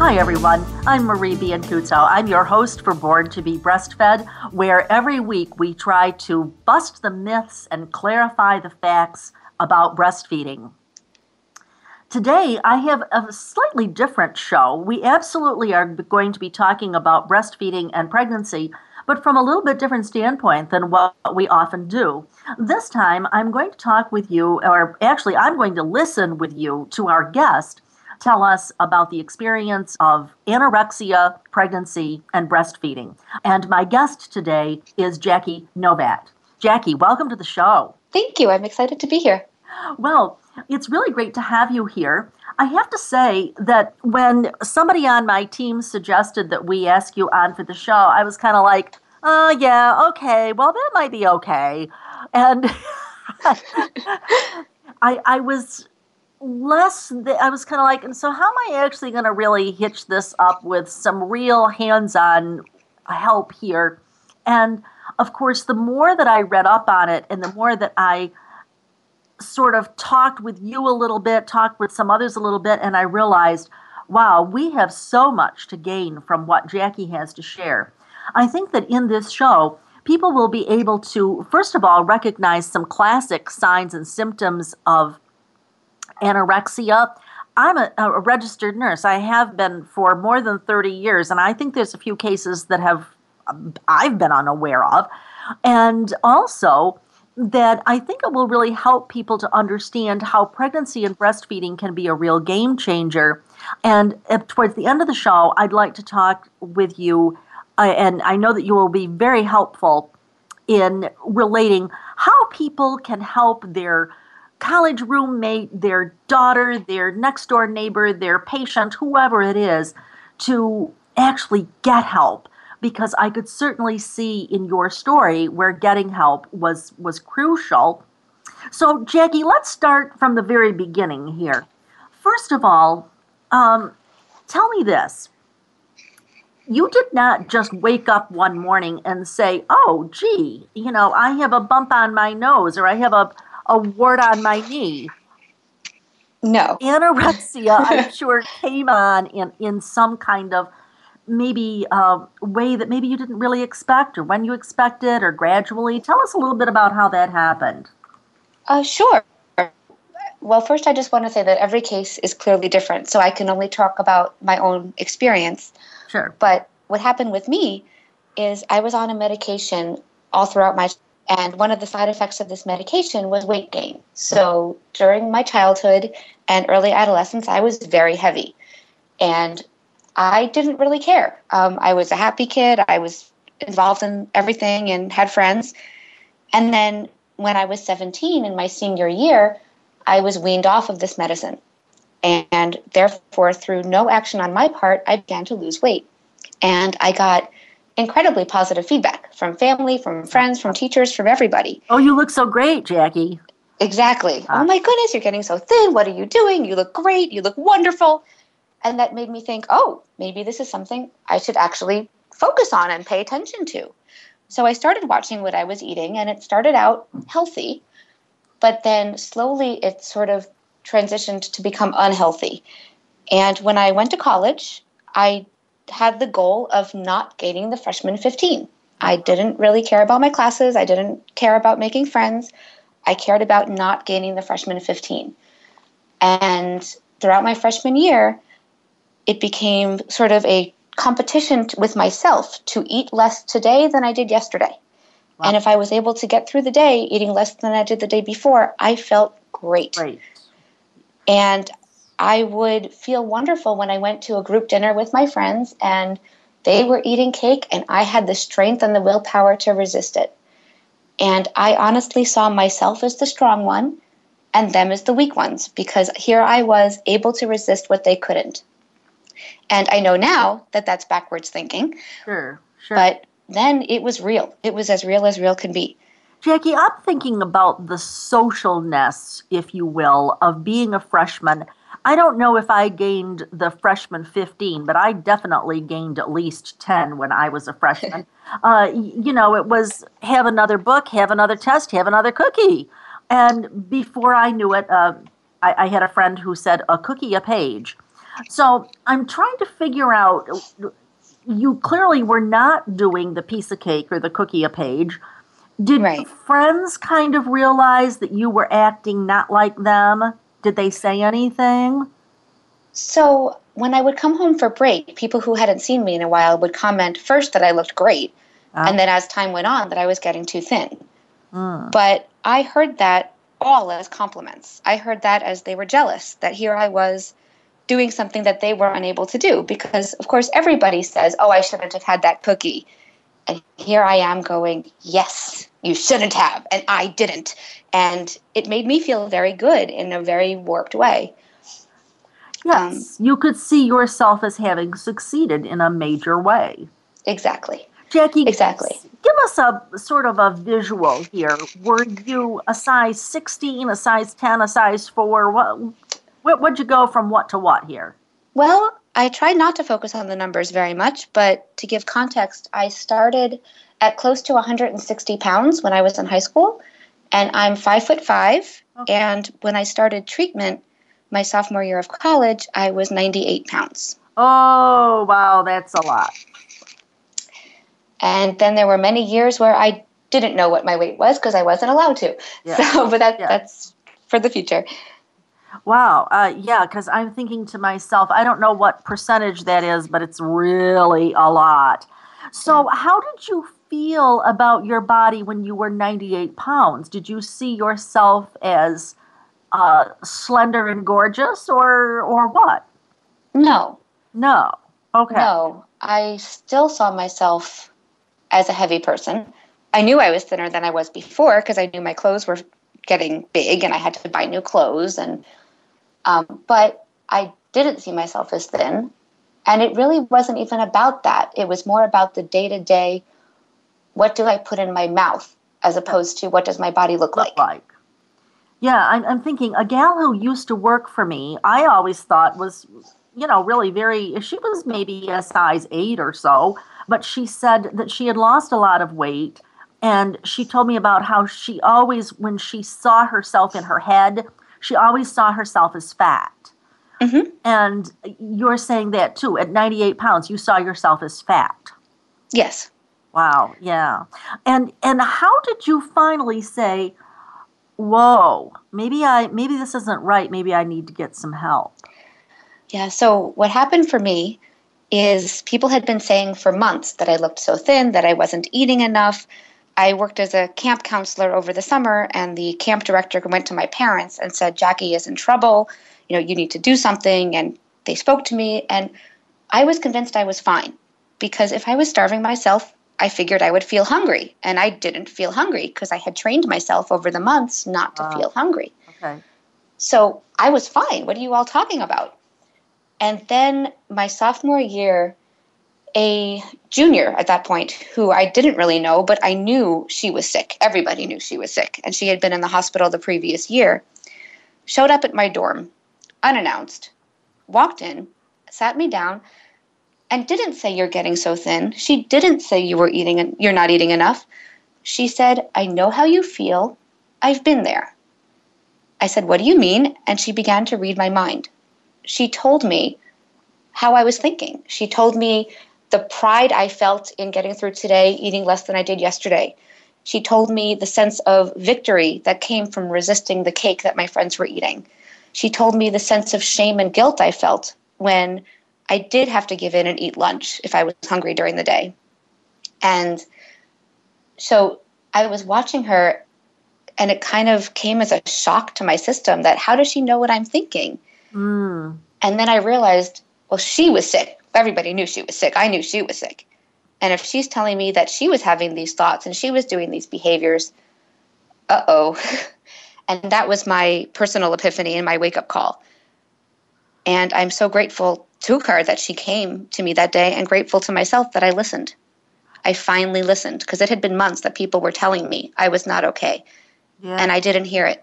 Hi, everyone. I'm Marie Biancuzzo. I'm your host for Born to be Breastfed, where every week we try to bust the myths and clarify the facts about breastfeeding. Today, I have a slightly different show. We absolutely are going to be talking about breastfeeding and pregnancy, but from a little bit different standpoint than what we often do. This time, I'm going to talk with you, or actually, I'm going to listen with you to our guest tell us about the experience of anorexia, pregnancy, and breastfeeding. And my guest today is Jackie Novat. Jackie, welcome to the show. Thank you. I'm excited to be here. Well, it's really great to have you here. I have to say that when somebody on my team suggested that we ask you on for the show, I was kind of like, oh, yeah, okay, well, that might be okay. And I, I was less i was kind of like and so how am i actually going to really hitch this up with some real hands-on help here? And of course the more that i read up on it and the more that i sort of talked with you a little bit talked with some others a little bit and i realized wow we have so much to gain from what jackie has to share. I think that in this show people will be able to first of all recognize some classic signs and symptoms of anorexia. I'm a, a, registered nurse. I have been for more than 30 years, and I think there's a few cases that have I've been unaware of. And also that I think it will really help people to understand how pregnancy and breastfeeding can be a real game changer. And towards the end of the show, I'd like to talk with you, uh, and I know that you will be very helpful in relating how people can help their college roommate, their daughter, their next door neighbor, their patient, whoever it is, to actually get help. Because I could certainly see in your story where getting help was was crucial. So, Jackie, let's start from the very beginning here. First of all, um, tell me this. You did not just wake up one morning and say, oh, gee, you know, I have a bump on my nose or I have a, a wart on my knee. No. Anorexia, I'm sure, came on in, in some kind of maybe uh, way that maybe you didn't really expect or when you expected or gradually. Tell us a little bit about how that happened. Uh, sure. Well, first, I just want to say that every case is clearly different, so I can only talk about my own experience. Sure. But what happened with me is I was on a medication all throughout my and one of the side effects of this medication was weight gain. So during my childhood and early adolescence, I was very heavy. And I didn't really care. Um, I was a happy kid. I was involved in everything and had friends. And then when I was 17 in my senior year, I was weaned off of this medicine. And therefore, through no action on my part, I began to lose weight. And I got incredibly positive feedback from family, from friends, from teachers, from everybody. Oh, you look so great, Jackie. Exactly. Ah. Oh my goodness, you're getting so thin. What are you doing? You look great. You look wonderful. And that made me think, oh, maybe this is something I should actually focus on and pay attention to. So I started watching what I was eating, and it started out healthy, but then slowly it sort of transitioned to become unhealthy. And when I went to college, I had the goal of not gaining the freshman 15. I didn't really care about my classes. I didn't care about making friends. I cared about not gaining the freshman 15. And throughout my freshman year, it became sort of a competition with myself to eat less today than I did yesterday. Wow. And if I was able to get through the day eating less than I did the day before, I felt great. Great. And I would feel wonderful when I went to a group dinner with my friends and they were eating cake and I had the strength and the willpower to resist it. And I honestly saw myself as the strong one and them as the weak ones because here I was able to resist what they couldn't. And I know now that that's backwards thinking. Sure, sure. But then it was real. It was as real as real can be. Jackie, I'm thinking about the socialness, if you will, of being a freshman. I don't know if I gained the freshman 15, but I definitely gained at least 10 when I was a freshman. uh, you know, it was have another book, have another test, have another cookie. And before I knew it, uh, I, I had a friend who said, a cookie a page. So I'm trying to figure out you clearly were not doing the piece of cake or the cookie a page. Did right. friends kind of realize that you were acting not like them? Did they say anything? So, when I would come home for break, people who hadn't seen me in a while would comment first that I looked great, uh. and then as time went on, that I was getting too thin. Mm. But I heard that all as compliments. I heard that as they were jealous that here I was doing something that they were unable to do because of course everybody says, "Oh, I shouldn't have had that cookie." And here I am going, "Yes, you shouldn't have." And I didn't. And it made me feel very good in a very warped way. Yes, um, you could see yourself as having succeeded in a major way. Exactly. Jackie, exactly. Give us a sort of a visual here. Were you a size 16, a size 10, a size 4? What, what would you go from what to what here? Well, I tried not to focus on the numbers very much, but to give context, I started at close to 160 pounds when I was in high school, and I'm five foot five. Okay. And when I started treatment, my sophomore year of college, I was 98 pounds. Oh, wow, that's a lot. And then there were many years where I didn't know what my weight was because I wasn't allowed to. Yeah. So, but that, yeah. that's for the future. Wow. Uh, yeah, because I'm thinking to myself, I don't know what percentage that is, but it's really a lot. So, how did you feel about your body when you were 98 pounds? Did you see yourself as uh, slender and gorgeous, or or what? No. No. Okay. No, I still saw myself as a heavy person. I knew I was thinner than I was before because I knew my clothes were getting big and I had to buy new clothes. And um, but I didn't see myself as thin, and it really wasn't even about that. It was more about the day to day. What do I put in my mouth as opposed to what does my body look, look like? like? Yeah, I'm, I'm thinking a gal who used to work for me. I always thought was, you know, really very. She was maybe a size eight or so but she said that she had lost a lot of weight. And she told me about how she always, when she saw herself in her head, she always saw herself as fat. Mm-hmm. And you're saying that too. At 98 pounds, you saw yourself as fat. Yes. Wow. Yeah. And and how did you finally say, "Whoa, maybe I maybe this isn't right. Maybe I need to get some help." Yeah. So what happened for me is people had been saying for months that I looked so thin, that I wasn't eating enough. I worked as a camp counselor over the summer, and the camp director went to my parents and said, Jackie is in trouble. You know, you need to do something. And they spoke to me, and I was convinced I was fine because if I was starving myself, I figured I would feel hungry. And I didn't feel hungry because I had trained myself over the months not to uh, feel hungry. Okay. So I was fine. What are you all talking about? And then my sophomore year, a junior at that point who I didn't really know, but I knew she was sick. Everybody knew she was sick, and she had been in the hospital the previous year, showed up at my dorm unannounced, walked in, sat me down, and didn't say you're getting so thin. She didn't say you were eating you're not eating enough. She said, "I know how you feel. I've been there." I said, "What do you mean?" And she began to read my mind she told me how I was thinking. She told me the pride I felt in getting through today, eating less than I did yesterday. She told me the sense of victory that came from resisting the cake that my friends were eating. she told me the sense of shame and guilt I felt when I did have to give in and eat lunch if I was hungry during the day. And so I was watching her, and it kind of came as a shock to my system that how does she know what I'm thinking? Mm. And then I realized, well, she was sick. Everybody knew she was sick. I knew she was sick. And if she's telling me that she was having these thoughts and she was doing these behaviors, uh oh. and that was my personal epiphany and my wake up call. And I'm so grateful to her that she came to me that day and grateful to myself that I listened. I finally listened because it had been months that people were telling me I was not okay. Yeah. And I didn't hear it.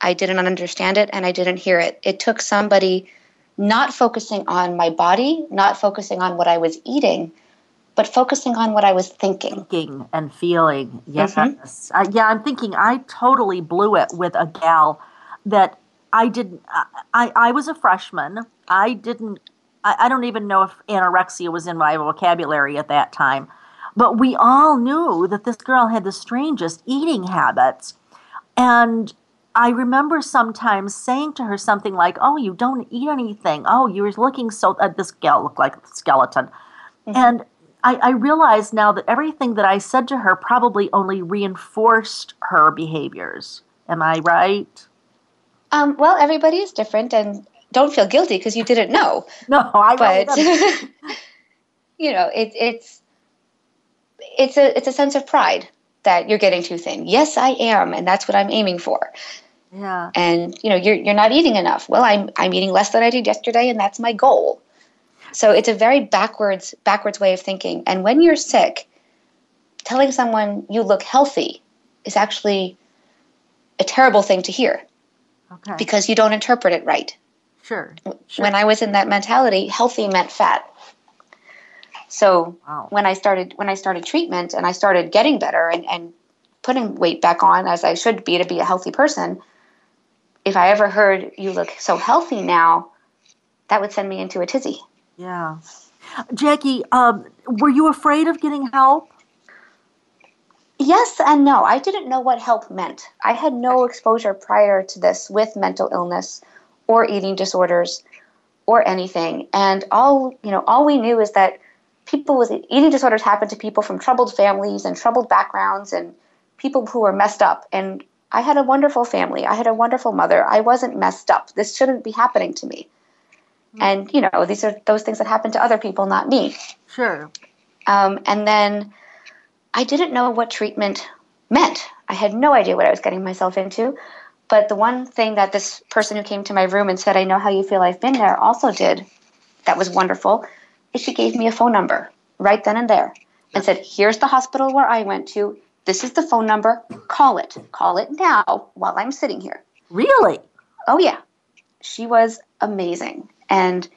I didn't understand it and I didn't hear it. It took somebody not focusing on my body, not focusing on what I was eating, but focusing on what I was thinking. thinking and feeling. Yes. Mhm. Uh, yeah, I'm thinking I totally blew it with a gal that I didn't. I, I, I was a freshman. I didn't. I, I don't even know if anorexia was in my vocabulary at that time. But we all knew that this girl had the strangest eating habits. And I remember sometimes saying to her something like, Oh, you don't eat anything. Oh, you're looking so. Uh, this gal looked like a skeleton. And I, I realize now that everything that I said to her probably only reinforced her behaviors. Am I right? Um, well, everybody is different and don't feel guilty because you didn't know. No, I but you know it, it's it's a it's a sense of pride that you're getting too thin yes i am and that's what i'm aiming for yeah. and you know you're, you're not eating enough well I'm, I'm eating less than i did yesterday and that's my goal so it's a very backwards backwards way of thinking and when you're sick telling someone you look healthy is actually a terrible thing to hear Okay. because you don't interpret it right sure. Sure. when I was in that mentality, healthy meant fat. So Wow. when I started when I started treatment and I started getting better and, and putting weight back on as I should be to be a healthy person, if I ever heard you look so healthy now, that would send me into a tizzy. yeah. Jackie, um, were you afraid of getting help? Yes and no. I didn't know what help meant. I had no exposure prior to this with mental illness or eating disorders or anything. And all, you know, all we knew is that people with eating disorders happen to people from troubled families and troubled backgrounds and people who are messed up. And I had a wonderful family. I had a wonderful mother. I wasn't messed up. This shouldn't be happening to me. And, you know, these are those things that happen to other people, not me. Sure. Um, and then I didn't know what treatment meant. I had no idea what I was getting myself into. But the one thing that this person who came to my room and said, I know how you feel, I've been there, also did, that was wonderful, is she gave me a phone number right then and there and said, Here's the hospital where I went to. This is the phone number. Call it. Call it now while I'm sitting here. Really? Oh, yeah. She was amazing. And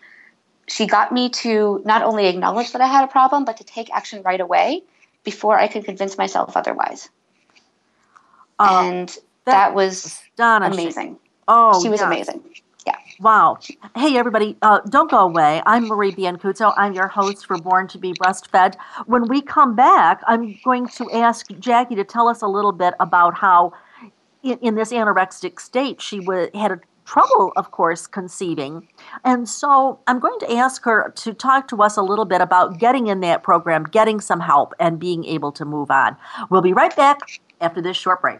she got me to not only acknowledge that I had a problem, but to take action right away before I could convince myself otherwise. Uh, and that, was astonishing. amazing. Oh, she was amazing. Yeah. Wow. Hey, everybody, uh, don't go away. I'm Marie Biancuzzo. I'm your host for Born to be Breastfed. When we come back, I'm going to ask Jackie to tell us a little bit about how, in, in this anorexic state, she wa had a trouble, of course, conceiving. And so I'm going to ask her to talk to us a little bit about getting in that program, getting some help, and being able to move on. We'll be right back after this short break.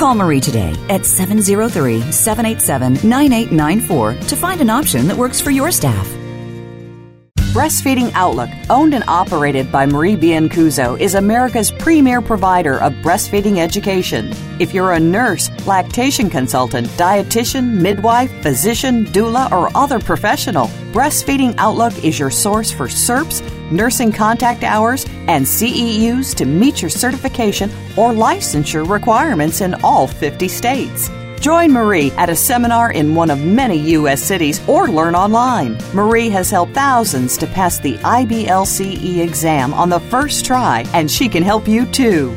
Call Marie today at 703 787 9894 to find an option that works for your staff. Breastfeeding Outlook, owned and operated by Marie Biancuzzo, is America's premier provider of breastfeeding education. If you're a nurse, lactation consultant, dietitian, midwife, physician, doula, or other professional, Breastfeeding Outlook is your source for CERPs, nursing contact hours, and CEUs to meet your certification or licensure requirements in all 50 states. Join Marie at a seminar in one of many U.S. cities or learn online. Marie has helped thousands to pass the IBLCE exam on the first try, and she can help you too.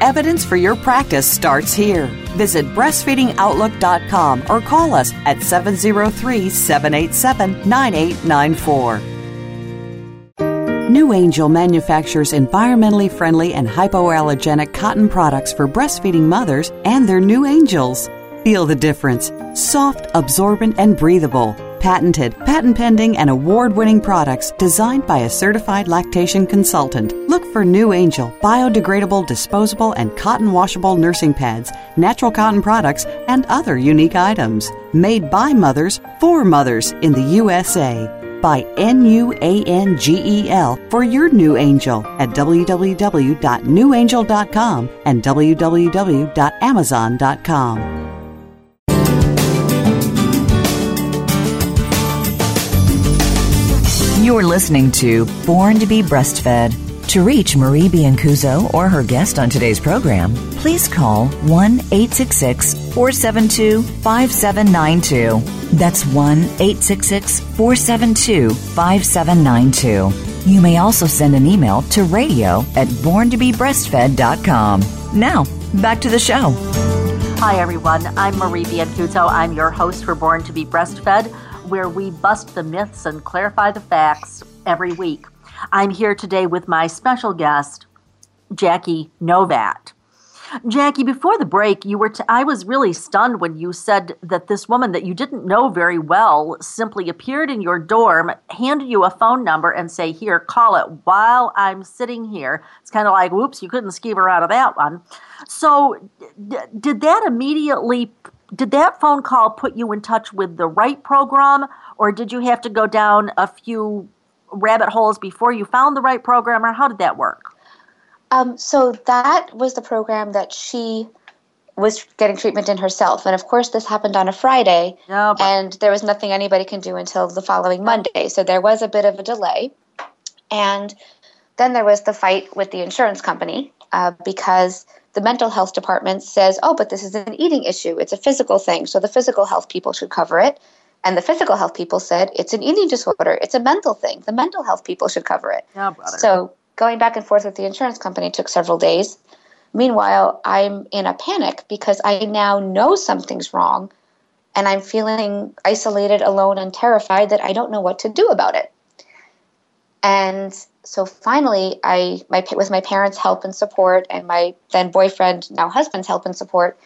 Evidence for your practice starts here. Visit breastfeedingoutlook.com or call us at 703 787 9894. New Angel manufactures environmentally friendly and hypoallergenic cotton products for breastfeeding mothers and their new angels. Feel the difference. Soft, absorbent, and breathable patented, patent pending, and award winning products designed by a certified lactation consultant. Look for New Angel biodegradable, disposable, and cotton washable nursing pads, natural cotton products, and other unique items. Made by mothers for mothers in the USA. By N U A N G E L for your new angel at www.newangel.com and www.amazon.com. You're listening to Born to be Breastfed. To reach Marie Biancuzzo or her guest on today's program, please call 1 866 472 5792. That's 1 866 472 5792. You may also send an email to radio at borntobebreastfed.com. Now, back to the show. Hi, everyone. I'm Marie Biancuzzo. I'm your host for Born to be Breastfed where we bust the myths and clarify the facts every week. I'm here today with my special guest, Jackie Novat. Jackie, before the break, you were t- I was really stunned when you said that this woman that you didn't know very well simply appeared in your dorm, handed you a phone number, and say, "Here, call it." While I'm sitting here, it's kind of like, "Whoops, you couldn't skeeve her out of that one." So, d- did that immediately did that phone call put you in touch with the right program, or did you have to go down a few rabbit holes before you found the right program, or how did that work? Um, so that was the program that she was getting treatment in herself. And of course, this happened on a Friday, and there was nothing anybody can do until the following Monday. So there was a bit of a delay. And then there was the fight with the insurance company uh, because the mental health department says, oh, but this is an eating issue. It's a physical thing. So the physical health people should cover it. And the physical health people said, it's an eating disorder. It's a mental thing. The mental health people should cover it. Yeah, so going back and forth with the insurance company took several days. Meanwhile, I'm in a panic because I now know something's wrong and I'm feeling isolated, alone, and terrified that I don't know what to do about it. And so finally, I my with my parents' help and support, and my then boyfriend, now husband's help and support,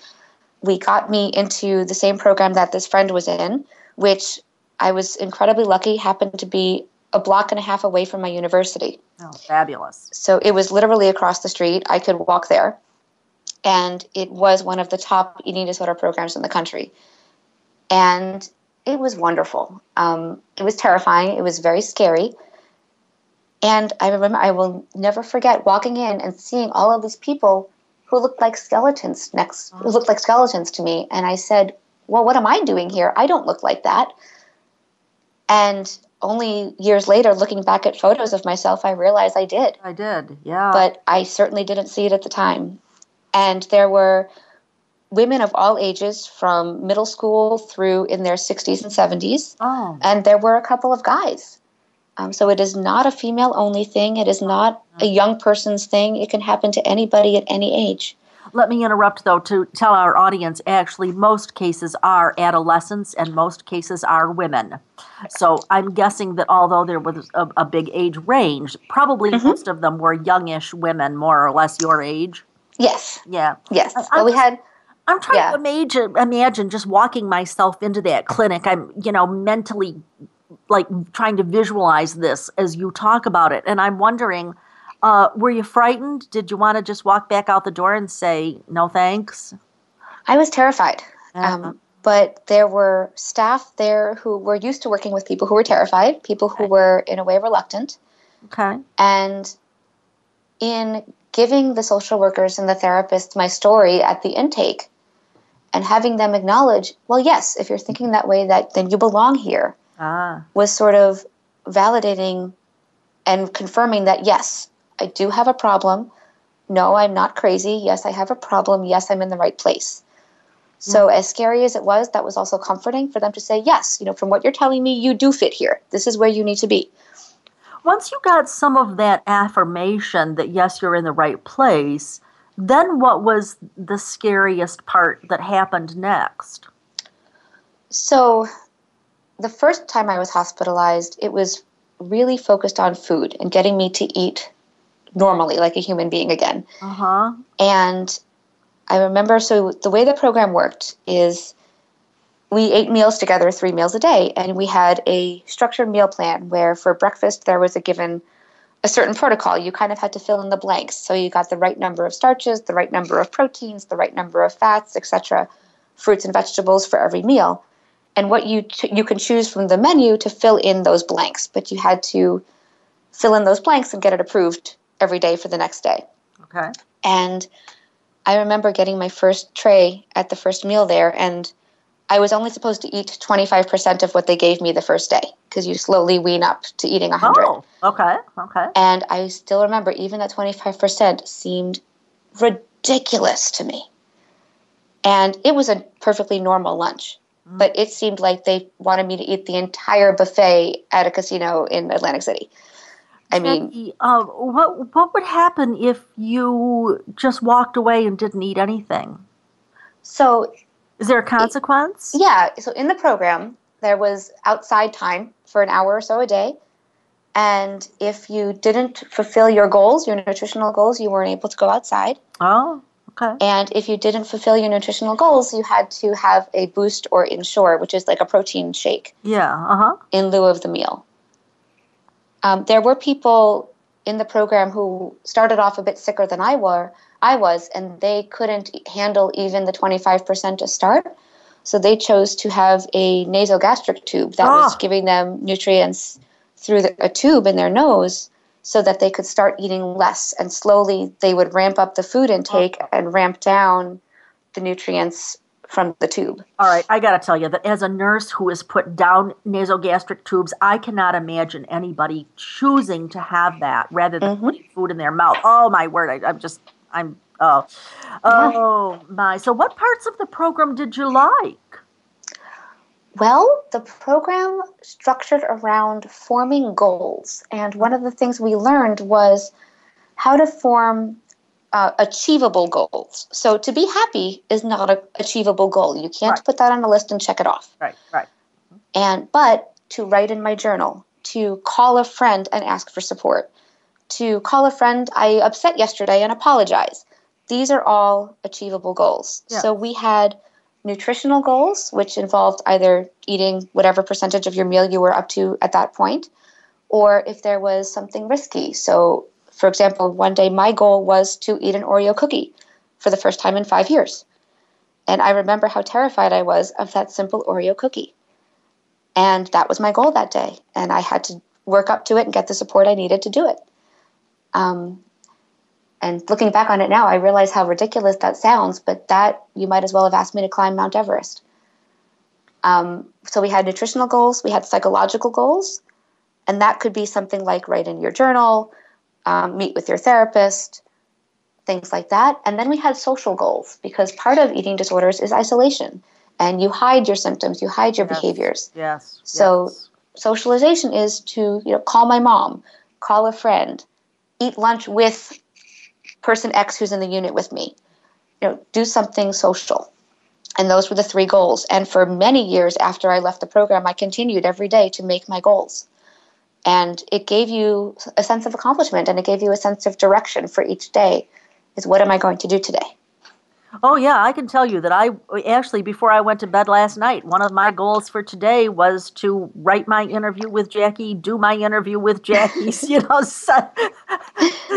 we got me into the same program that this friend was in, which I was incredibly lucky happened to be a block and a half away from my university. Oh, fabulous! So it was literally across the street. I could walk there, and it was one of the top eating disorder programs in the country, and it was wonderful. Um, it was terrifying. It was very scary and I remember I will never forget walking in and seeing all of these people who looked like skeletons next who looked like skeletons to me. And I said, Well, what am I doing here? I don't look like that. And only years later, looking back at photos of myself, I realized I did. I did, yeah. But I certainly didn't see it at the time. And there were women of all ages from middle school through in their 60s and 70s. Oh. And there were a couple of guys. Um, so it is not a female only thing. It is not a young person's thing. It can happen to anybody at any age. Let me interrupt though to tell our audience actually, most cases are adolescents and most cases are women. So I'm guessing that although there was a, a big age range, probably mm-hmm. most of them were youngish women, more or less your age. Yes. Yeah. Yes. I, we had. I'm trying yeah. to imagine, imagine just walking myself into that clinic. I'm, you know, mentally like trying to visualize this as you talk about it. And I'm wondering, Uh, were you frightened? Did you want to just walk back out the door and say no thanks? I was terrified. Uh-huh. Um, but there were staff there who were used to working with people who were terrified, people who Okay. were in a way reluctant. Okay. And in giving the social workers and the therapists my story at the intake and having them acknowledge, well, yes, if you're thinking that way, that then you belong here, Ah. was sort of validating and confirming that yes, I do have a problem. No, I'm not crazy. Yes, I have a problem. Yes, I'm in the right place. So, as scary as it was, that was also comforting for them to say, yes, you know, from what you're telling me, you do fit here. This is where you need to be. Once you got some of that affirmation that yes, you're in the right place, then what was the scariest part that happened next? So, the first time I was hospitalized, it was really focused on food and getting me to eat normally, like a human being again. Uh huh. And I remember, so the way the program worked is we ate meals together, three meals a day, and we had a structured meal plan where for breakfast there was a given a certain protocol. You kind of had to fill in the blanks. So you got the right number of starches, the right number of proteins, the right number of fats, etc., fruits and vegetables for every meal. And what you ch- you can choose from the menu to fill in those blanks, but you had to fill in those blanks and get it approved every day for the next day. Okay. And I remember getting my first tray at the first meal there, and I was only supposed to eat 25% of what they gave me the first day because you slowly wean up to eating 100. Oh, okay. Okay. And I still remember even that 25% seemed ridiculous to me. And it was a perfectly normal lunch, but it seemed like they wanted me to eat the entire buffet at a casino in Atlantic City. I mean, Jackie, uh, what what would happen if you just walked away and didn't eat anything? so Is there a consequence? Yeah, so in the program, there was outside time for an hour or so a day. And if you didn't fulfill your goals, your nutritional goals, you weren't able to go outside. Oh, okay. And if you didn't fulfill your nutritional goals, you had to have a boost or ensure, which is like a protein shake Yeah. Uh huh. in lieu of the meal. Um, there were people in the program who started off a bit sicker than I were, I was, and they couldn't handle even the 25% to start. So they chose to have a nasogastric tube that was Ah. giving them nutrients through the, a tube in their nose so that they could start eating less and slowly they would ramp up the food intake and ramp down the nutrients from the tube. All right, I got to tell you that as a nurse who has put down nasogastric tubes, I cannot imagine anybody choosing to have that rather than mm-hmm. putting food in their mouth. Oh my word! I, I'm just, I'm, oh, oh my. So, what parts of the program did you like? Well, the program structured around forming goals. And one of the things we learned was how to form uh, achievable goals. So to be happy is not an achievable goal. You can't Right. put that on a list and check it off. Right, right. And but to write in my journal, to call a friend and ask for support, to call a friend I upset yesterday and apologize. These are all achievable goals. Yeah. So we had nutritional goals, which involved either eating whatever percentage of your meal you were up to at that point, or if there was something risky. So, for example, one day my goal was to eat an Oreo cookie for the first time in five years. And I remember how terrified I was of that simple Oreo cookie. And that was my goal that day. And I had to work up to it and get the support I needed to do it. Um, and looking back on it now, I realize how ridiculous that sounds, but that you might as well have asked me to climb Mount Everest. Um, so we had nutritional goals, we had psychological goals, and that could be something like write in your journal, um, meet with your therapist, things like that. And then we had social goals because part of eating disorders is isolation, and you hide your symptoms, you hide your Yes. behaviors. Yes. So- yes. Socialization is to you know call my mom, call a friend, eat lunch with person X who's in the unit with me. You know, do something social. And those were the three goals. And for many years after I left the program, I continued every day to make my goals. And it gave you a sense of accomplishment and it gave you a sense of direction for each day is what am I going to do today? Oh, yeah, I can tell you that I actually, before I went to bed last night, one of my goals for today was to write my interview with Jackie, do my interview with Jackie, you know, set,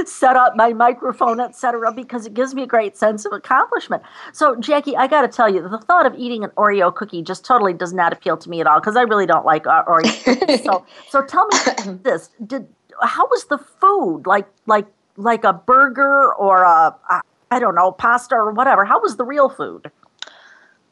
set up my microphone, etc., because it gives me a great sense of accomplishment. So, Jackie, I got to tell you, the thought of eating an Oreo cookie just totally does not appeal to me at all because I really don't like uh, Oreo cookies. so, so tell me this: Did how was the food? Like, like, like a burger or a, a I don't know, pasta or whatever. How was the real food?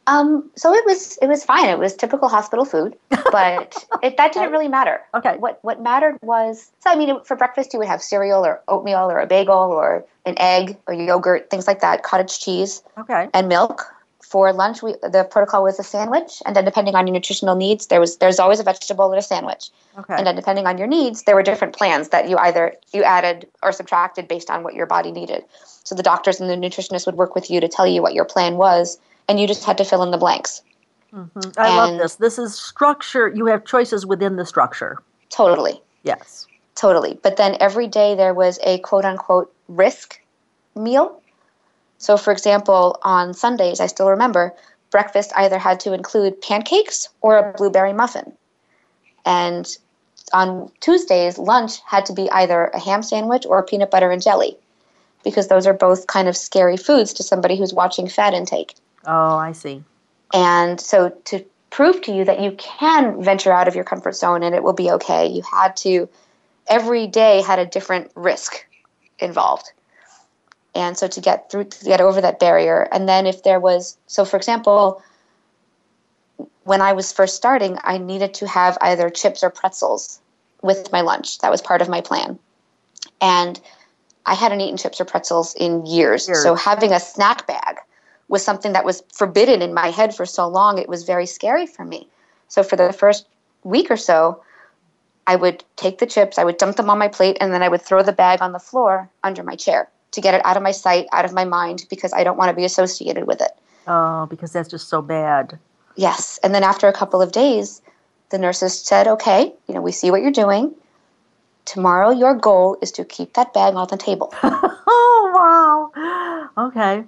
Um, so it was it was fine. It was typical hospital food, but it, that didn't really matter. Okay. What what mattered was so I mean for breakfast you would have cereal or oatmeal or a bagel or an egg or yogurt things like that, cottage cheese, okay, and milk. For lunch, we the protocol was a sandwich, and then depending on your nutritional needs, there was there's always a vegetable and a sandwich. Okay. And then depending on your needs, there were different plans that you either you added or subtracted based on what your body needed. So the doctors and the nutritionist would work with you to tell you what your plan was, and you just had to fill in the blanks. Mm-hmm. I and love this. This is structure. You have choices within the structure. Totally. Yes. Totally. But then every day there was a quote unquote risk meal. So, for example, on Sundays, I still remember breakfast either had to include pancakes or a blueberry muffin. And on Tuesdays, lunch had to be either a ham sandwich or a peanut butter and jelly because those are both kind of scary foods to somebody who's watching fat intake. Oh, I see. And so to prove to you that you can venture out of your comfort zone and it will be okay, you had to every day had a different risk involved. And so to get through to get over that barrier and then if there was so for example when I was first starting, I needed to have either chips or pretzels with my lunch. That was part of my plan. And I hadn't eaten chips or pretzels in years. years. So having a snack bag was something that was forbidden in my head for so long. It was very scary for me. So for the first week or so, I would take the chips, I would dump them on my plate, and then I would throw the bag on the floor under my chair to get it out of my sight, out of my mind, because I don't want to be associated with it. Oh, because that's just so bad. Yes. And then after a couple of days, the nurses said, okay, you know, we see what you're doing tomorrow your goal is to keep that bag on the table. oh wow. Okay.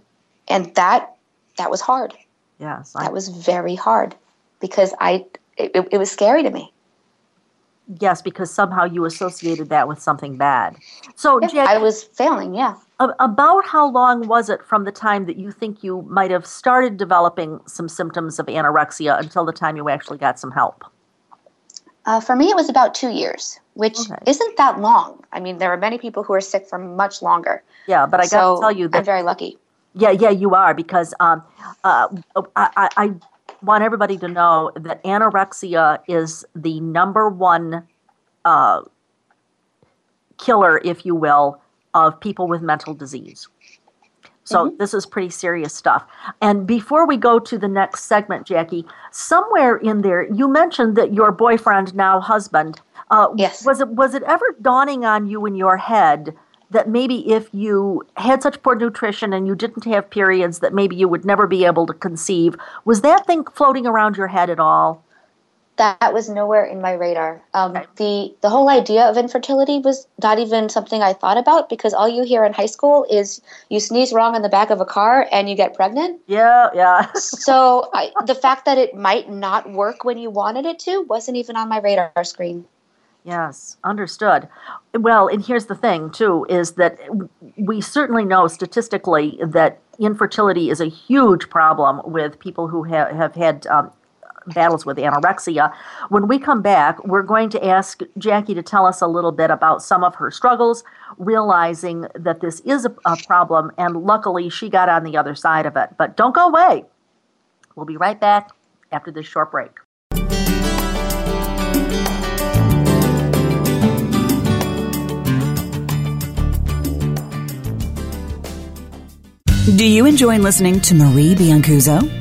And that that was hard. Yes. I, that was very hard because I it, it, was scary to me. Yes, because somehow you associated that with something bad. So yeah, I was failing, yeah. About how long was it from the time that you think you might have started developing some symptoms of anorexia until the time you actually got some help? Uh, for me, it was about two years, which okay. isn't that long. I mean, there are many people who are sick for much longer. Yeah, but I so got to tell you that I'm very lucky. Yeah, yeah, you are because um, uh, I, I want everybody to know that anorexia is the number one uh, killer, if you will, of people with mental disease. So mm-hmm. this is pretty serious stuff. And before we go to the next segment, Jackie, somewhere in there you mentioned that your boyfriend, now husband, uh, yes. was it was it ever dawning on you in your head that maybe if you had such poor nutrition and you didn't have periods, that maybe you would never be able to conceive? Was that thing floating around your head at all? That was nowhere in my radar. Um, the the whole idea of infertility was not even something I thought about because all you hear in high school is you sneeze wrong in the back of a car and you get pregnant. Yeah, yeah. so I, the fact that it might not work when you wanted it to wasn't even on my radar screen. Yes, understood. Well, and here's the thing too: is that we certainly know statistically that infertility is a huge problem with people who have, have had um, battles with anorexia. When we come back, we're going to ask Jackie to tell us a little bit about some of her struggles, realizing that this is a, a problem, and luckily she got on the other side of it. But don't go away. We'll be right back after this short break. Do you enjoy listening to Marie Biancuzzo?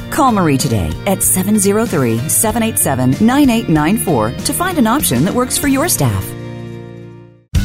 Call Marie today at 703 787 9894 to find an option that works for your staff.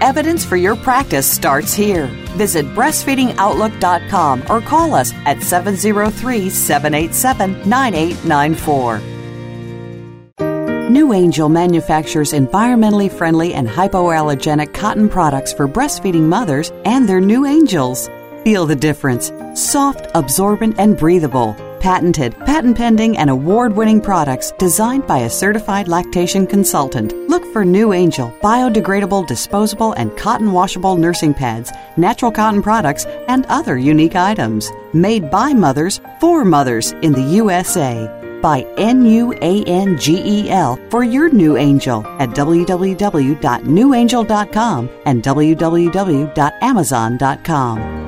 Evidence for your practice starts here. Visit breastfeedingoutlook.com or call us at 703 787 9894. NuAngel manufactures environmentally friendly and hypoallergenic cotton products for breastfeeding mothers and their new angels. Feel the difference. Soft, absorbent, and breathable. Patented, patent pending, and award winning products designed by a certified lactation consultant. Look for NuAngel biodegradable, disposable, and cotton washable nursing pads, natural cotton products, and other unique items. Made by mothers for mothers in the USA. By N U A N G E L for your new angel at www.nuangel.com and www.amazon.com.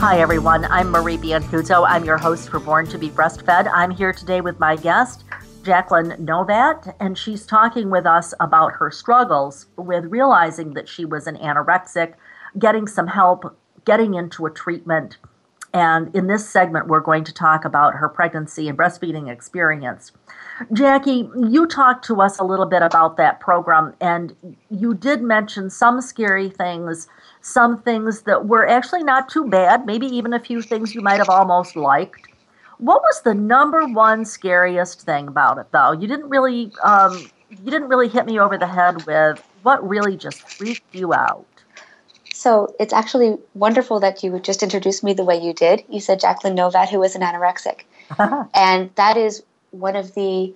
Hi, everyone. I'm Marie Biancuzzo. I'm your host for Born to be Breastfed. I'm here today with my guest, Jacqueline Novat, and she's talking with us about her struggles with realizing that she was an anorexic, getting some help, getting into a treatment. And in this segment, we're going to talk about her pregnancy and breastfeeding experience. Jackie, you talked to us a little bit about that program, and you did mention some scary things some things that were actually not too bad, maybe even a few things you might have almost liked. What was the number one scariest thing about it, though? You didn't really, um, you didn't really hit me over the head with what really just freaked you out. So it's actually wonderful that you just introduced me the way you did. You said Jacqueline Novat, who is an anorexic, and that is one of the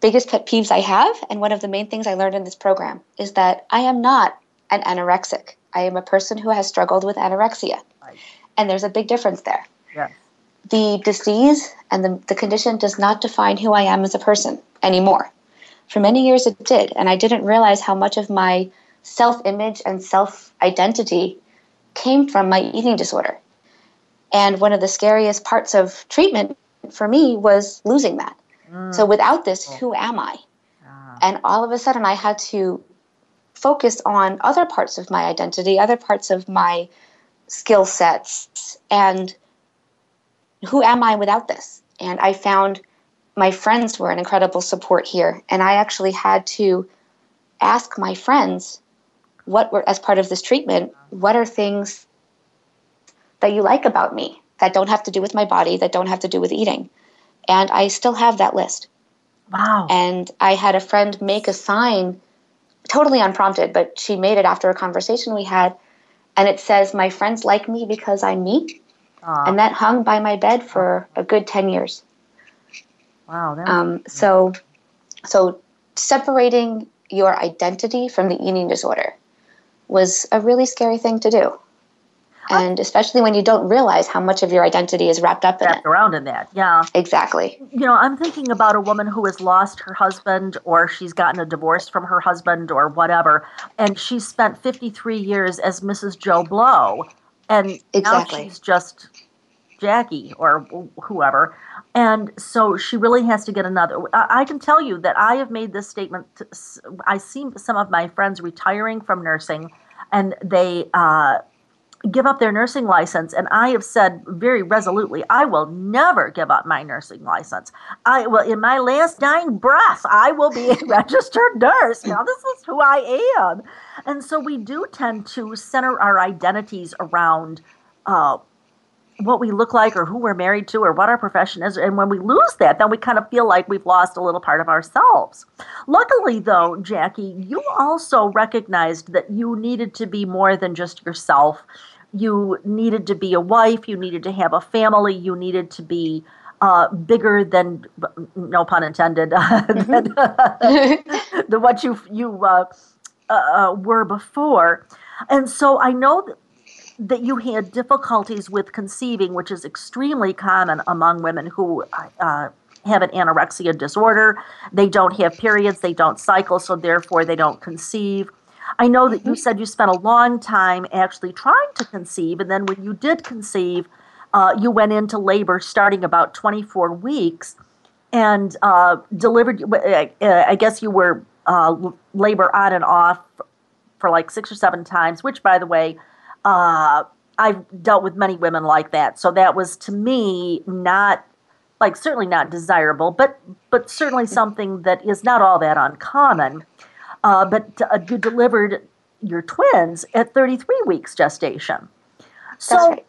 biggest pet peeves I have, and one of the main things I learned in this program is that I am not an anorexic. I am a person who has struggled with anorexia. Right. And there's a big difference there. Yes. The disease and the, the condition does not define who I am as a person anymore. For many years it did, and I didn't realize how much of my self image and self identity came from my eating disorder. And one of the scariest parts of treatment for me was losing that. Mm. So without this, oh. who am I? Ah. And all of a sudden, I had to focus on other parts of my identity, other parts of my skill sets, and who am I without this? And I found my friends were an incredible support here. And I actually had to ask my friends what were, as part of this treatment, what are things that you like about me that don't have to do with my body, that don't have to do with eating? And I still have that list. Wow. And I had a friend make a sign totally unprompted, but she made it after a conversation we had. And it says, My friends like me because I'm me. Aww. And that hung by my bed for a good 10 years. Wow. Um, so, so separating your identity from the eating disorder was a really scary thing to do and especially when you don't realize how much of your identity is wrapped up in wrapped it. around in that. Yeah, exactly. You know, I'm thinking about a woman who has lost her husband, or she's gotten a divorce from her husband, or whatever, and she spent 53 years as Mrs. Joe Blow. and exactly. now she's just Jackie or whoever. And so she really has to get another. I can tell you that I have made this statement. I see some of my friends retiring from nursing, and they uh, give up their nursing license. And I have said very resolutely, I will never give up my nursing license. I will, in my last dying breath, I will be a registered nurse. Now, this is who I am. And so we do tend to center our identities around. Uh, what we look like or who we're married to or what our profession is. And when we lose that, then we kind of feel like we've lost a little part of ourselves. Luckily, though, Jackie, you also recognized that you needed to be more than just yourself. You needed to be a wife, you needed to have a family, you needed to be uh, bigger than, no pun intended, than, than what you, you uh, uh, were before. And so I know that that you had difficulties with conceiving, which is extremely common among women who uh, have an anorexia disorder. They don't have periods, they don't cycle, so therefore they don't conceive. I know that you mm-hmm. said you spent a long time actually trying to conceive, and then when you did conceive, uh, you went into labor starting about 24 weeks and uh, delivered. Uh, I guess you were uh, labor on and off for like six or seven times, which, by the way, uh, I've dealt with many women like that. So that was to me not like certainly not desirable, but but certainly something that is not all that uncommon. Uh, but uh, you delivered your twins at 33 weeks gestation. So right.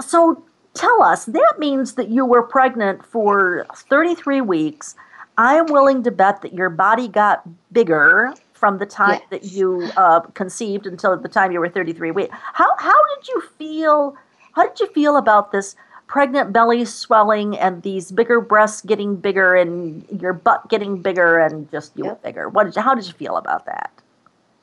so tell us that means that you were pregnant for 33 weeks. I'm willing to bet that your body got bigger from the time yes. that you uh, conceived until the time you were 33 weeks. How how did you feel? How did you feel about this pregnant belly swelling and these bigger breasts getting bigger and your butt getting bigger and just you yep. bigger? What did you, how did you feel about that?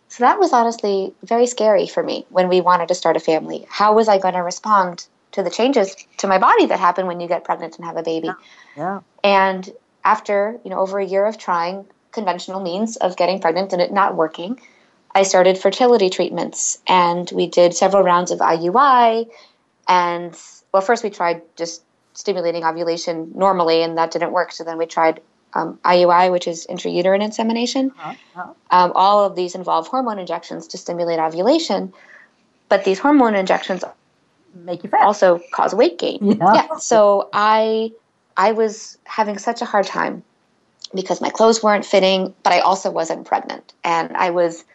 So that was honestly very scary for me when we wanted to start a family. How was I going to respond to the changes to my body that happen when you get pregnant and have a baby? Yeah. yeah. And after you know over a year of trying, conventional means of getting pregnant and it not working, I started fertility treatments and we did several rounds of IUI. And well, first we tried just stimulating ovulation normally, and that didn't work. So then we tried um, IUI, which is intrauterine insemination. Uh-huh. Um, all of these involve hormone injections to stimulate ovulation, but these hormone injections make you fat. Also cause weight gain. Yeah. yeah. So I I was having such a hard time because my clothes weren't fitting, but I also wasn't pregnant. And I was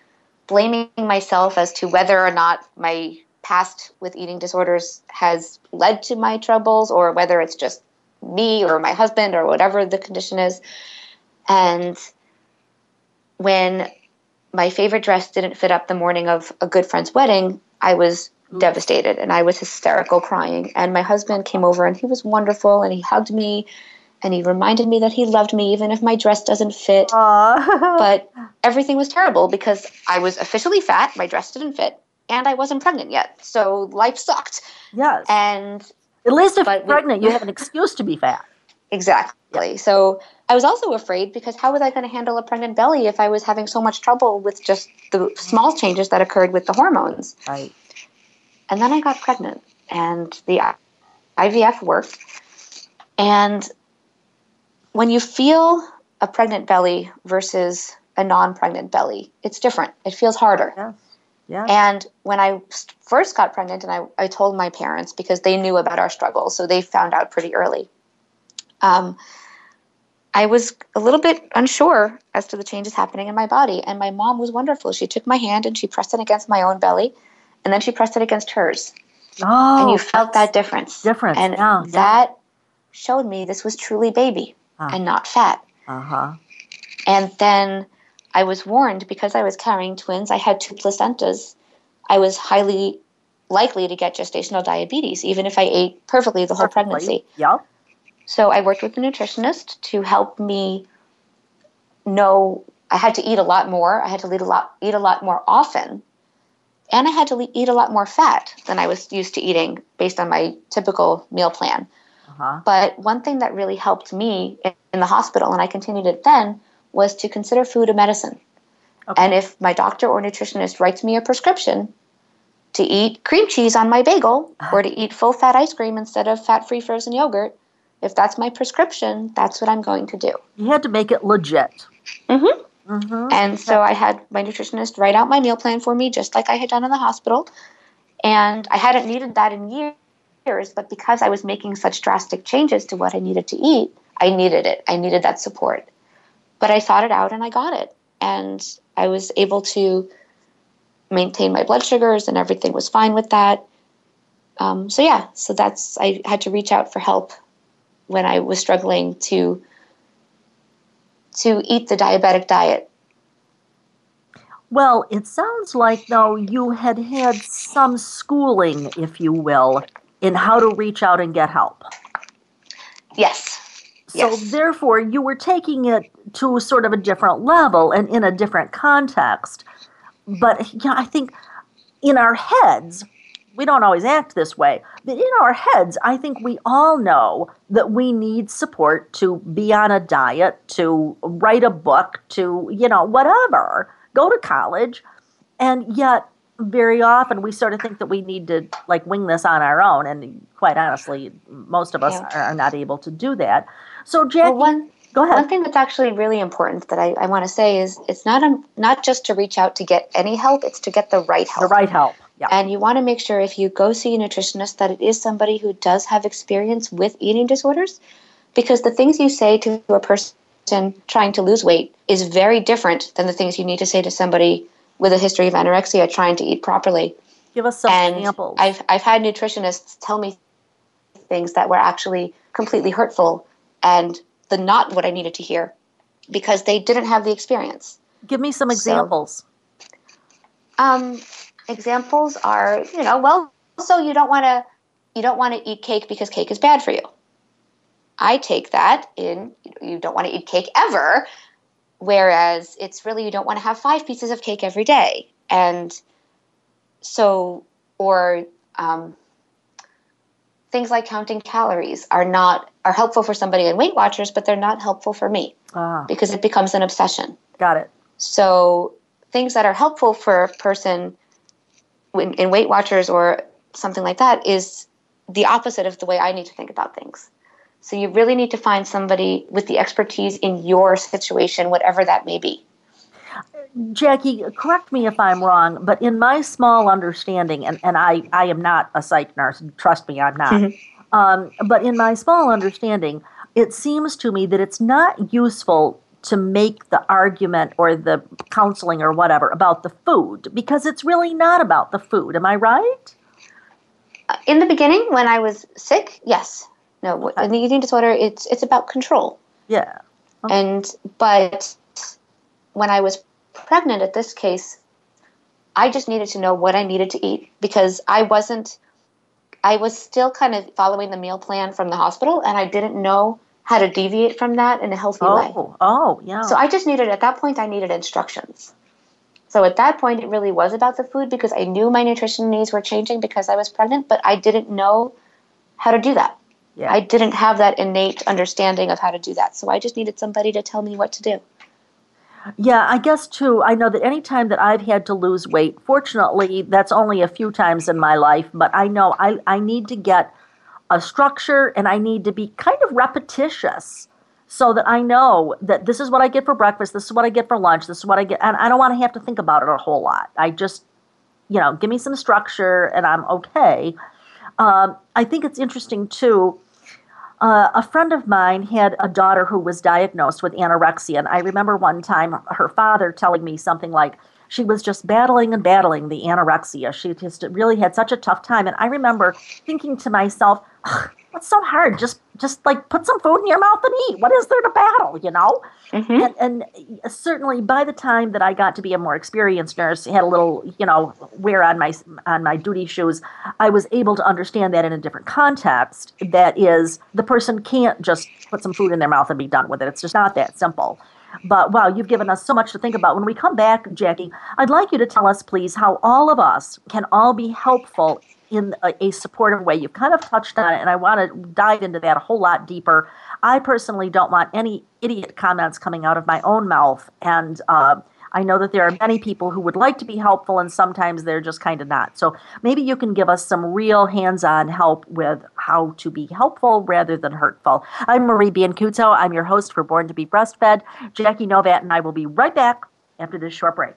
blaming myself as to whether or not my past with eating disorders has led to my troubles or whether it's just me or my husband or whatever the condition is. And when my favorite dress didn't fit up the morning of a good friend's wedding, I was devastated and I was hysterical crying. And my husband came over and he was wonderful and he hugged me and he reminded me that he loved me even if my dress doesn't fit. but everything was terrible because I was officially fat, my dress didn't fit, and I wasn't pregnant yet. So life sucked. Yes. And at least if you're pregnant, we, you have an excuse to be fat. Exactly. So I was also afraid because how was I going to handle a pregnant belly if I was having so much trouble with just the small changes that occurred with the hormones? Right. And then I got pregnant and the IVF worked. And when you feel a pregnant belly versus a non-pregnant belly, it's different. It feels harder. Yeah. Yeah. And when I first got pregnant, and I, I told my parents because they knew about our struggles, so they found out pretty early. Um, I was a little bit unsure as to the changes happening in my body, and my mom was wonderful. She took my hand and she pressed it against my own belly, and then she pressed it against hers. Oh, and you felt that difference. Difference, and yeah, that yeah. showed me this was truly baby uh, and not fat. Uh-huh. And then I was warned because I was carrying twins, I had two placentas. I was highly likely to get gestational diabetes, even if I ate perfectly the whole perfectly. pregnancy. Yep. So I worked with a nutritionist to help me know I had to eat a lot more. I had to eat a lot, eat a lot more often, and I had to eat a lot more fat than I was used to eating based on my typical meal plan. Uh-huh. But one thing that really helped me in the hospital, and I continued it then, was to consider food a medicine. Okay. And if my doctor or nutritionist writes me a prescription, to eat cream cheese on my bagel or to eat full fat ice cream instead of fat free frozen yogurt. If that's my prescription, that's what I'm going to do. You had to make it legit. Mm-hmm. Mm-hmm. And so I had my nutritionist write out my meal plan for me, just like I had done in the hospital. And I hadn't needed that in years, but because I was making such drastic changes to what I needed to eat, I needed it. I needed that support. But I thought it out and I got it. And I was able to maintain my blood sugars and everything was fine with that. Um, so, yeah, so that's, I had to reach out for help when I was struggling to to eat the diabetic diet? Well, it sounds like, though, you had had some schooling, if you will, in how to reach out and get help. Yes. So, yes. therefore, you were taking it to sort of a different level and in a different context. But mm-hmm. yeah, I think in our heads, we don't always act this way, but in our heads, I think we all know that we need support to be on a diet, to write a book, to, you know, whatever, go to college. And yet, very often we sort of think that we need to like wing this on our own. And quite honestly, most of us yeah. are not able to do that. So, Jackie. Well, one- Go ahead. One thing that's actually really important that I, I want to say is it's not a, not just to reach out to get any help; it's to get the right help. The right help. Yeah. And you want to make sure if you go see a nutritionist that it is somebody who does have experience with eating disorders, because the things you say to a person trying to lose weight is very different than the things you need to say to somebody with a history of anorexia trying to eat properly. Give us some and examples. I've I've had nutritionists tell me things that were actually completely hurtful and the not what I needed to hear because they didn't have the experience. Give me some examples. So, um, examples are, you know, well, so you don't want to you don't want to eat cake because cake is bad for you. I take that in you don't want to eat cake ever, whereas it's really you don't want to have five pieces of cake every day, and so or um, things like counting calories are not are helpful for somebody in Weight Watchers, but they're not helpful for me ah. because it becomes an obsession. Got it. So things that are helpful for a person in, in Weight Watchers or something like that is the opposite of the way I need to think about things. So you really need to find somebody with the expertise in your situation, whatever that may be. Jackie, correct me if I'm wrong, but in my small understanding, and, and I, I am not a psych nurse, trust me, I'm not. Mm-hmm. Um, but in my small understanding, it seems to me that it's not useful to make the argument or the counseling or whatever about the food because it's really not about the food. Am I right? Uh, in the beginning, when I was sick, yes. No, okay. in the eating disorder, it's it's about control. Yeah. Okay. And but when I was pregnant at this case, I just needed to know what I needed to eat because I wasn't, I was still kind of following the meal plan from the hospital and I didn't know how to deviate from that in a healthy oh, way. Oh, yeah. So I just needed, at that point, I needed instructions. So at that point, it really was about the food because I knew my nutrition needs were changing because I was pregnant, but I didn't know how to do that. Yeah. I didn't have that innate understanding of how to do that. So I just needed somebody to tell me what to do. Yeah, I guess too. I know that any time that I've had to lose weight, fortunately, that's only a few times in my life, but I know I, I need to get a structure and I need to be kind of repetitious so that I know that this is what I get for breakfast, this is what I get for lunch, this is what I get. And I don't want to have to think about it a whole lot. I just, you know, give me some structure and I'm okay. Um, I think it's interesting too uh, a friend of mine had a daughter who was diagnosed with anorexia. And I remember one time her father telling me something like, she was just battling and battling the anorexia. She just really had such a tough time. And I remember thinking to myself, what's so hard? Just just like put some food in your mouth and eat. What is there to battle, you know? Mm-hmm. And, and, certainly by the time that I got to be a more experienced nurse, had a little, you know, wear on my on my duty shoes, I was able to understand that in a different context. That is, the person can't just put some food in their mouth and be done with it. It's just not that simple. But wow, you've given us so much to think about. When we come back, Jackie, I'd like you to tell us, please, how all of us can all be helpful in a, a, supportive way. You've kind of touched on it, and I want to dive into that a whole lot deeper. I personally don't want any idiot comments coming out of my own mouth, and uh, I know that there are many people who would like to be helpful and sometimes they're just kind of not. So maybe you can give us some real hands on help with how to be helpful rather than hurtful. I'm Marie Biancuzzo. I'm your host for Born to be Breastfed. Jackie Novat and I will be right back after this short break.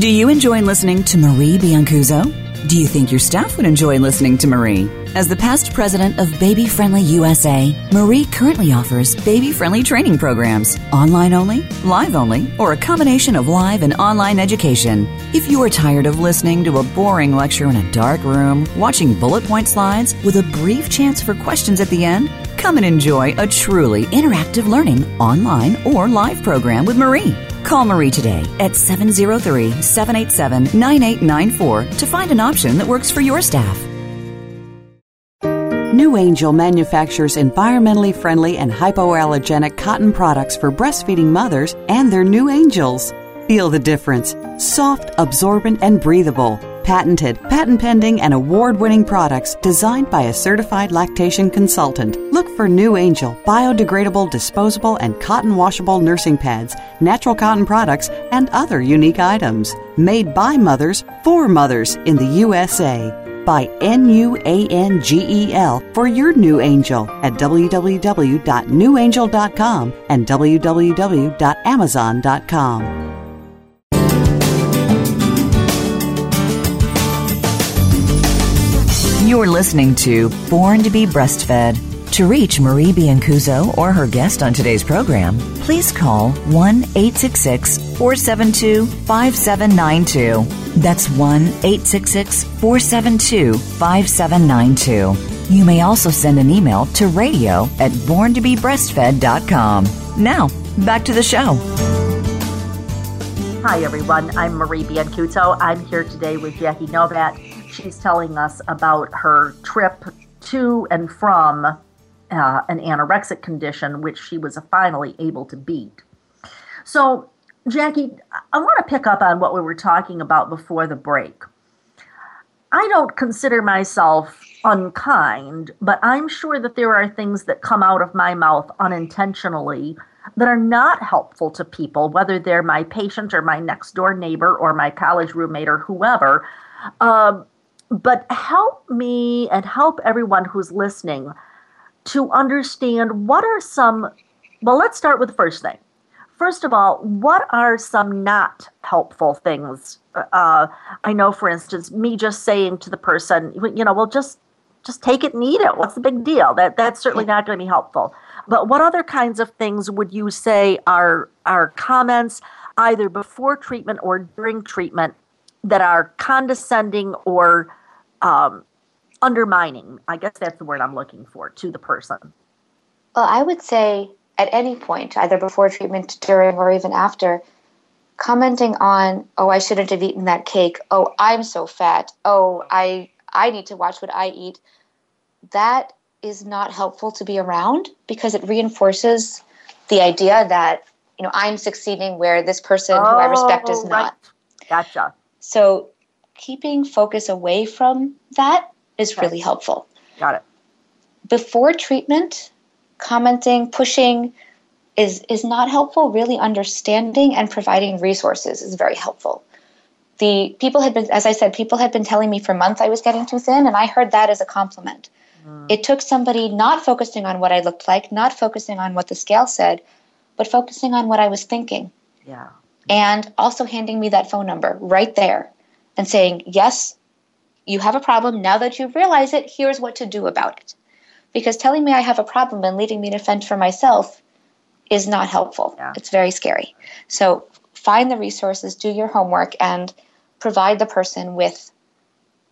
Do you enjoy listening to Marie Biancuzzo? Do you think your staff would enjoy listening to Marie? As the past president of Baby Friendly USA, Marie currently offers baby friendly training programs, online only, live only, or a combination of live and online education. If you are tired of listening to a boring lecture in a dark room, watching bullet point slides with a brief chance for questions at the end, come and enjoy a truly interactive learning online or live program with Marie. Call Marie today at 703 787 9894 to find an option that works for your staff. NuAngel manufactures environmentally friendly and hypoallergenic cotton products for breastfeeding mothers and their new angels. Feel the difference. Soft, absorbent, and breathable. Patented, patent pending, and award winning products designed by a certified lactation consultant. Look for NuAngel biodegradable, disposable, and cotton washable nursing pads, natural cotton products, and other unique items. Made by mothers for mothers in the USA. By N U A N G E L for your new angel at www.nuangel.com and www.amazon.com. You're listening to Born to be Breastfed. To reach Marie Biancuzzo or her guest on today's program, please call 1 866 472 5792. That's 1 866 472 5792. You may also send an email to radio at borntobebreastfed.com. Now, back to the show. Hi, everyone. I'm Marie Biancuzzo. I'm here today with Jackie Novat. She's telling us about her trip to and from uh, an anorexic condition, which she was finally able to beat. So, Jackie, I want to pick up on what we were talking about before the break. I don't consider myself unkind, but I'm sure that there are things that come out of my mouth unintentionally that are not helpful to people, whether they're my patient or my next door neighbor or my college roommate or whoever. Uh, but help me and help everyone who's listening to understand what are some. Well, let's start with the first thing. First of all, what are some not helpful things? Uh, I know, for instance, me just saying to the person, you know, well, just just take it and eat it. What's the big deal? That that's certainly not going to be helpful. But what other kinds of things would you say are are comments either before treatment or during treatment that are condescending or um, undermining. I guess that's the word I'm looking for to the person. Well, I would say at any point, either before treatment, during, or even after, commenting on, "Oh, I shouldn't have eaten that cake. Oh, I'm so fat. Oh, I I need to watch what I eat." That is not helpful to be around because it reinforces the idea that you know I'm succeeding where this person oh, who I respect is oh, right. not. Gotcha. So keeping focus away from that is really helpful. Got it. Before treatment, commenting, pushing is is not helpful. Really understanding and providing resources is very helpful. The people had been, as I said, people had been telling me for months I was getting too thin, and I heard that as a compliment. Mm. It took somebody not focusing on what I looked like, not focusing on what the scale said, but focusing on what I was thinking. Yeah. And also handing me that phone number right there and saying, yes, you have a problem. Now that you realize it, here's what to do about it. Because telling me I have a problem and leading me to fend for myself is not helpful. Yeah. It's very scary. So find the resources, do your homework, and provide the person with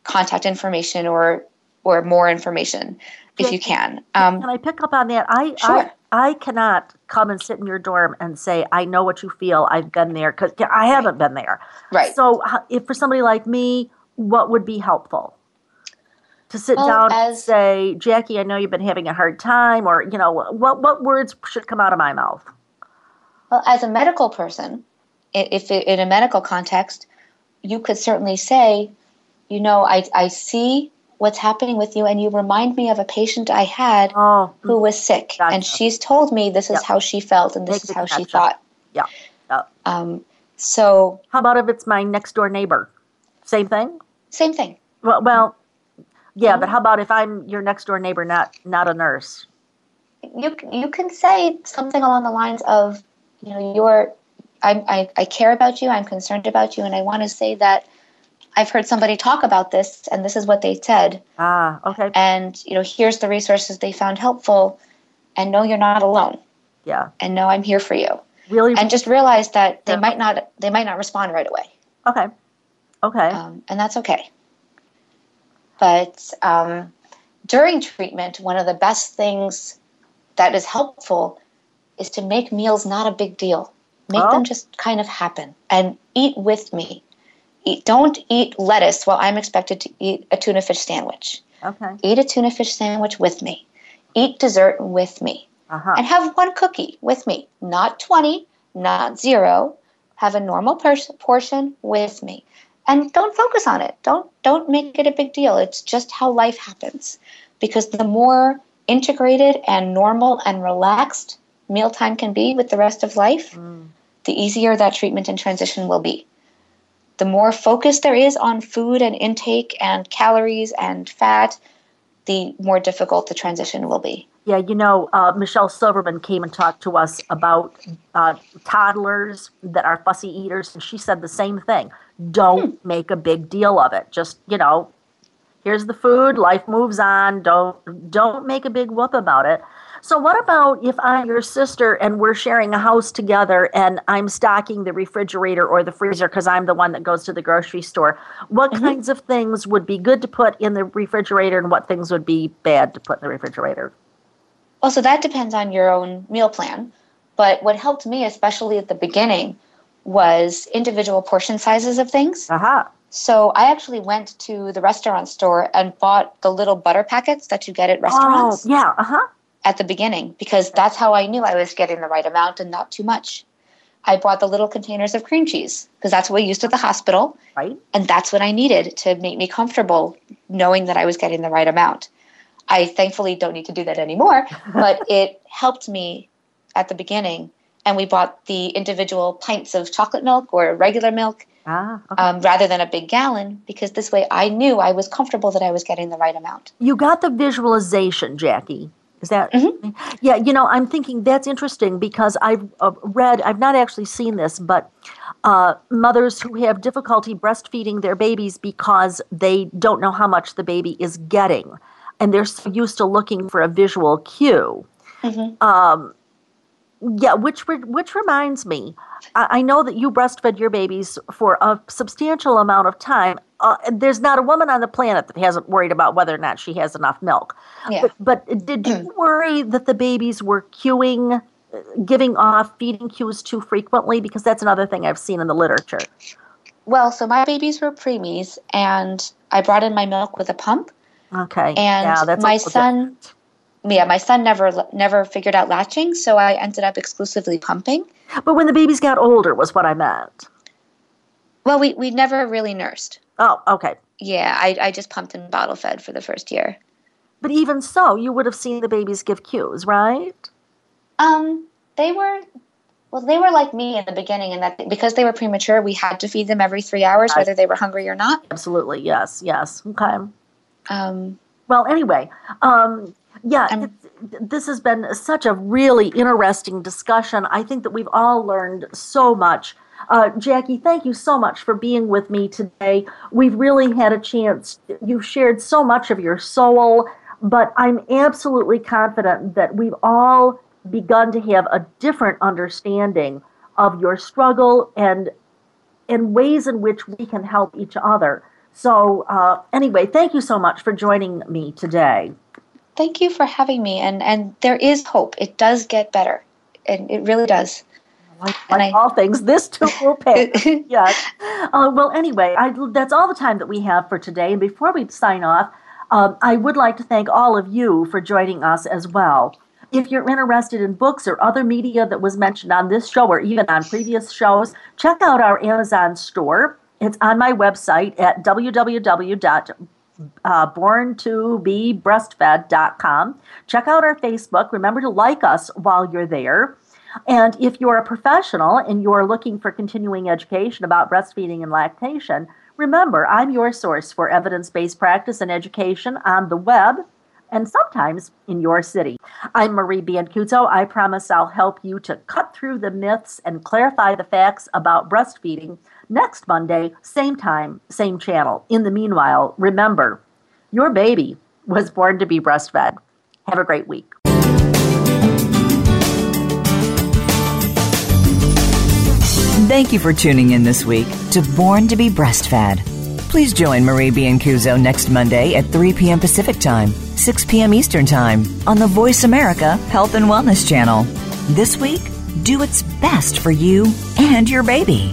contact information or or more information if you can. Um, can I pick up on that? I, sure. I I cannot come and sit in your dorm and say I know what you feel. I've been there because I haven't been there. Right. So if for somebody like me, what would be helpful? To sit well, down as, and say, Jackie, I know you've been having a hard time, or you know, what what words should come out of my mouth? Well, as a medical person, if it, in a medical context, you could certainly say, you know, I I see what's happening with you and you remind me of a patient I had Oh, who was sick Gotcha. and she's told me this is Yep. how she felt and this Make is how she thought. yeah. yeah. Um, so How about if it's my next door neighbor? Same thing. Same thing. Well, well, yeah, Mm-hmm. but how about if I'm your next door neighbor, not not a nurse? You you can say something along the lines of, you know, you're, I, I, I care about you, I'm concerned about you, and I want to say that I've heard somebody talk about this, and this is what they said, Ah, okay, and you know, here's the resources they found helpful, and no, you're not alone, yeah, and no, I'm here for you, really, and just realize that they Yeah. might not they might not respond right away. okay, okay, um, and that's okay. But um, during treatment, one of the best things that is helpful is to make meals not a big deal. Make Oh. them just kind of happen and eat with me. Eat, don't eat lettuce while I'm expected to eat a tuna fish sandwich. okay, Eat a tuna fish sandwich with me. Eat dessert with me uh huh, and have one cookie with me, not 20, not zero. Have a normal pers- portion with me. And don't focus on it. Don't don't make it a big deal. It's just how life happens. Because the more integrated and normal and relaxed mealtime can be with the rest of life, Mm. the easier that treatment and transition will be. The more focus there is on food and intake and calories and fat, the more difficult the transition will be. Yeah, you know, uh, Michelle Silverman came and talked to us about uh, toddlers that are fussy eaters, and she said the same thing. Don't hmm. make a big deal of it. Just you know, here's the food. Life moves on. Don't don't make a big whoop about it. So, what about if I'm your sister and we're sharing a house together and I'm stocking the refrigerator or the freezer because I'm the one that goes to the grocery store? What mm-hmm. kinds of things would be good to put in the refrigerator and what things would be bad to put in the refrigerator? Well, so that depends on your own meal plan. But what helped me, especially at the beginning, was individual portion sizes of things. Aha. So I actually went to the restaurant store and bought the little butter packets that you get at restaurants. Oh, restaurants yeah. Uh huh. at the beginning because that's how I knew I was getting the right amount and not too much. I bought the little containers of cream cheese because that's what we used at the hospital. Right. And that's what I needed to make me comfortable knowing that I was getting the right amount. I thankfully don't need to do that anymore, but it helped me at the beginning. And we bought the individual pints of chocolate milk or regular milk Ah. Okay. um, rather than a big gallon because this way I knew I was comfortable that I was getting the right amount. you got the visualization, Jackie. Is that? Mm-hmm. Yeah. You know, I'm thinking that's interesting because I've uh, read. I've not actually seen this, but uh, mothers who have difficulty breastfeeding their babies because they don't know how much the baby is getting, and they're so used to looking for a visual cue. Mhm. Um, yeah, which re- which reminds me, I, I know that you breastfed your babies for a substantial amount of time. Uh, there's not a woman on the planet that hasn't worried about whether or not she has enough milk. Yeah. But, but did you worry that the babies were cueing, uh, giving off feeding cues too frequently? Because that's another thing I've seen in the literature. Well, so my babies were preemies, and I brought in my milk with a pump. Okay. And yeah, my son, yeah, my son never never figured out latching, so I ended up exclusively pumping. But when the babies got older, was what I meant. Well, we we never really nursed. Oh, okay. Yeah, I I just pumped and bottle fed for the first year. But even so, you would have seen the babies give cues, right? Um, they were. Well, they were like me in the beginning, and that because they were premature, we had to feed them every three hours, whether they were hungry or not. Absolutely. Yes. Yes. Okay. Um, Well, anyway, um, yeah, I'm- this has been such a really interesting discussion. I think that we've all learned so much. Uh, Jackie, thank you so much for being with me today. We've really had a chance. You've shared so much of your soul, but I'm absolutely confident that we've all begun to have a different understanding of your struggle and and ways in which we can help each other. So, uh, anyway, thank you so much for joining me today. Thank you for having me, and and there is hope. It does get better, and it really does. Like, like I- all things, this too will pass. yes. Uh, well, anyway, I, that's all the time that we have for today. And before we sign off, um, I would like to thank all of you for joining us as well. If you're interested in books or other media that was mentioned on this show or even on previous shows, check out our Amazon store. It's on my website at uh, born to be breastfed.com. Check out our Facebook. Remember to like us while you're there. And if you're a professional and you're looking for continuing education about breastfeeding and lactation, remember I'm your source for evidence based practice and education on the web and sometimes in your city. I'm Marie Biancuzzo. I promise I'll help you to cut through the myths and clarify the facts about breastfeeding next Monday, same time, same channel. In the meanwhile, remember, your baby was born to be breastfed. Have a great week. Thank you for tuning in this week to Born to be Breastfed. Please join Marie Biancuzzo next Monday at 3 p.m. Pacific Time, 6 p.m. Eastern Time on the Voice America Health and Wellness Channel. This week, do what's best for you and your baby.